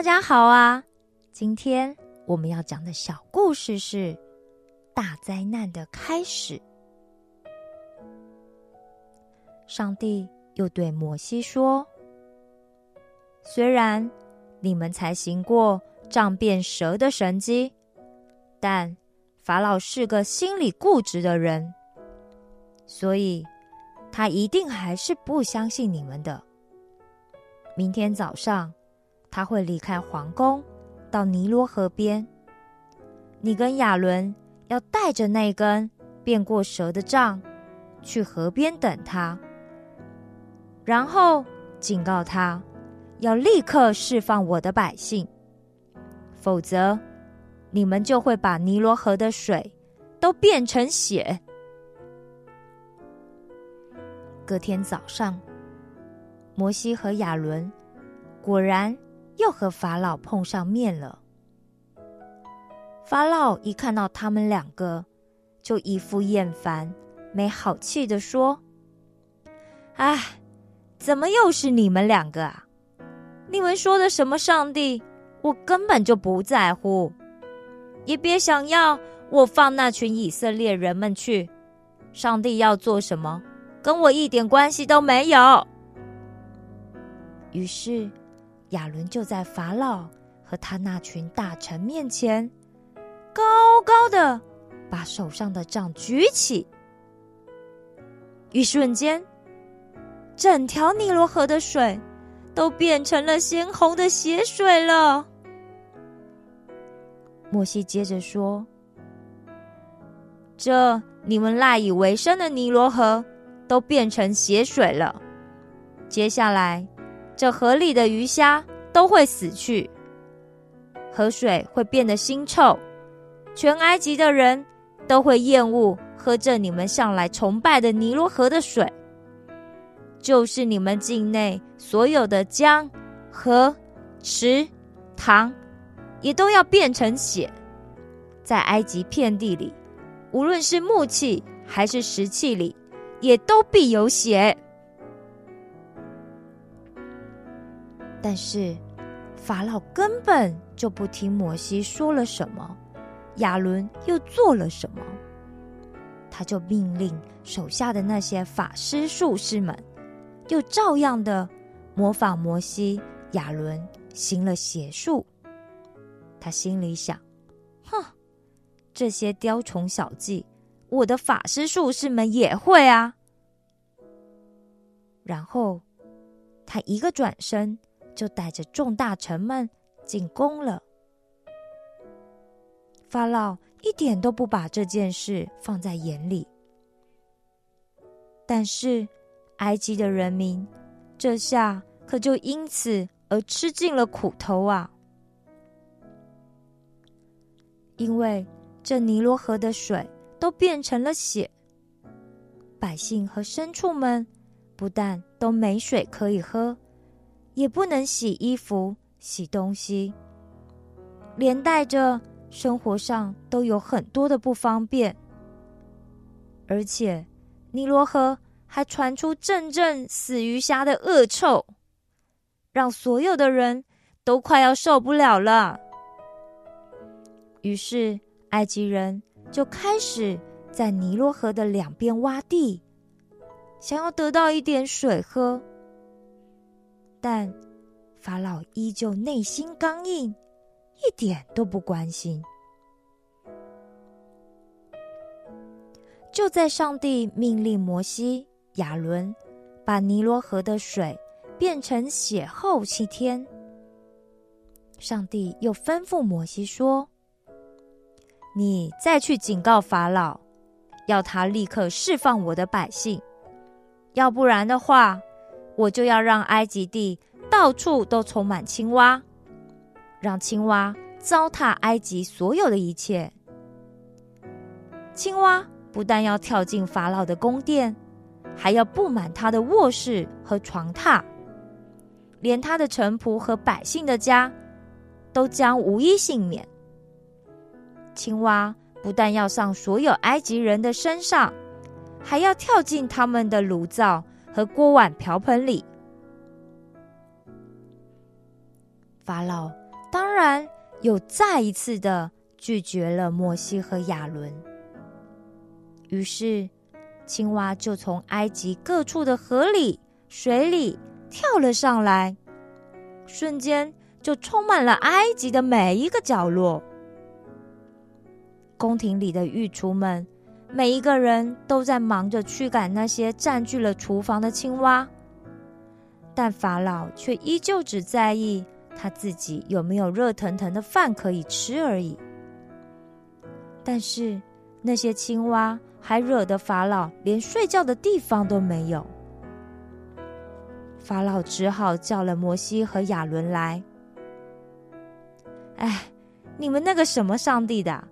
大家好啊！今天我们要讲的小故事是大灾难的开始。上帝又对摩西说：“虽然你们才行过杖变蛇的神迹，但法老是个心里固执的人，所以他一定还是不相信你们的。明天早上。”他会离开皇宫，到尼罗河边。你跟亚伦要带着那根变过蛇的杖，去河边等他，然后警告他，要立刻释放我的百姓，否则你们就会把尼罗河的水都变成血。隔天早上，摩西和亚伦果然。又和法老碰上面了。法老一看到他们两个，就一副厌烦、没好气的说：“哎，怎么又是你们两个啊？你们说的什么上帝，我根本就不在乎，也别想要我放那群以色列人们去。上帝要做什么，跟我一点关系都没有。”于是。亚伦就在法老和他那群大臣面前，高高的把手上的杖举起，一瞬间，整条尼罗河的水都变成了鲜红的血水了。莫西接着说：“这你们赖以为生的尼罗河都变成血水了，接下来。”这河里的鱼虾都会死去，河水会变得腥臭，全埃及的人都会厌恶喝这你们向来崇拜的尼罗河的水。就是你们境内所有的江、河、池、塘，也都要变成血。在埃及遍地里，无论是木器还是石器里，也都必有血。但是法老根本就不听摩西说了什么，亚伦又做了什么，他就命令手下的那些法师术士们，又照样的模仿摩西、亚伦行了邪术。他心里想：哼，这些雕虫小技，我的法师术士们也会啊。然后他一个转身。就带着众大臣们进宫了。法老一点都不把这件事放在眼里，但是埃及的人民这下可就因此而吃尽了苦头啊！因为这尼罗河的水都变成了血，百姓和牲畜们不但都没水可以喝。也不能洗衣服、洗东西，连带着生活上都有很多的不方便。而且，尼罗河还传出阵阵死鱼虾的恶臭，让所有的人都快要受不了了。于是，埃及人就开始在尼罗河的两边挖地，想要得到一点水喝。但法老依旧内心刚硬，一点都不关心。就在上帝命令摩西、亚伦把尼罗河的水变成血后七天，上帝又吩咐摩西说：“你再去警告法老，要他立刻释放我的百姓，要不然的话。”我就要让埃及地到处都充满青蛙，让青蛙糟蹋埃及所有的一切。青蛙不但要跳进法老的宫殿，还要布满他的卧室和床榻，连他的臣仆和百姓的家都将无一幸免。青蛙不但要上所有埃及人的身上，还要跳进他们的炉灶。和锅碗瓢盆里，法老当然又再一次的拒绝了摩西和亚伦。于是，青蛙就从埃及各处的河里、水里跳了上来，瞬间就充满了埃及的每一个角落。宫廷里的御厨们，每一个人都在忙着驱赶那些占据了厨房的青蛙，但法老却依旧只在意他自己有没有热腾腾的饭可以吃而已。但是那些青蛙。还惹得法老连睡觉的地方都没有，法老只好叫了摩西和亚伦来。哎，你们那个什么上帝的，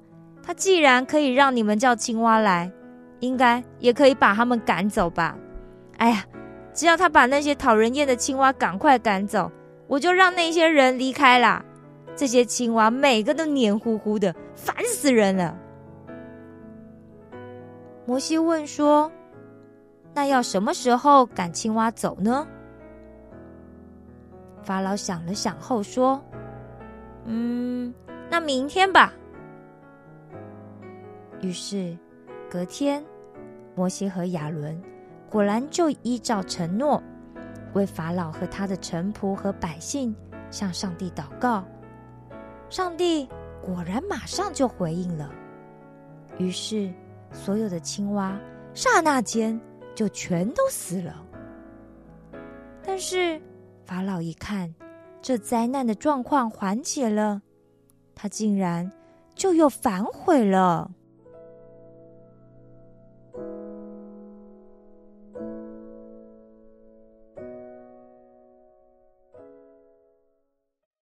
他既然可以让你们叫青蛙来，应该也可以把他们赶走吧？哎呀，只要他把那些讨人厌的青蛙赶快赶走，我就让那些人离开啦。这些青蛙每个都黏糊糊的，烦死人了。摩西问说：“那要什么时候赶青蛙走呢？”法老想了想后说：“嗯，那明天吧。”于是隔天，摩西和亚伦果然就依照承诺，为法老和他的臣仆和百姓向上帝祷告。上帝果然马上就回应了。于是。所有的青蛙刹那间就全都死了。但是法老一看这灾难的状况缓解了，他竟然就又反悔了。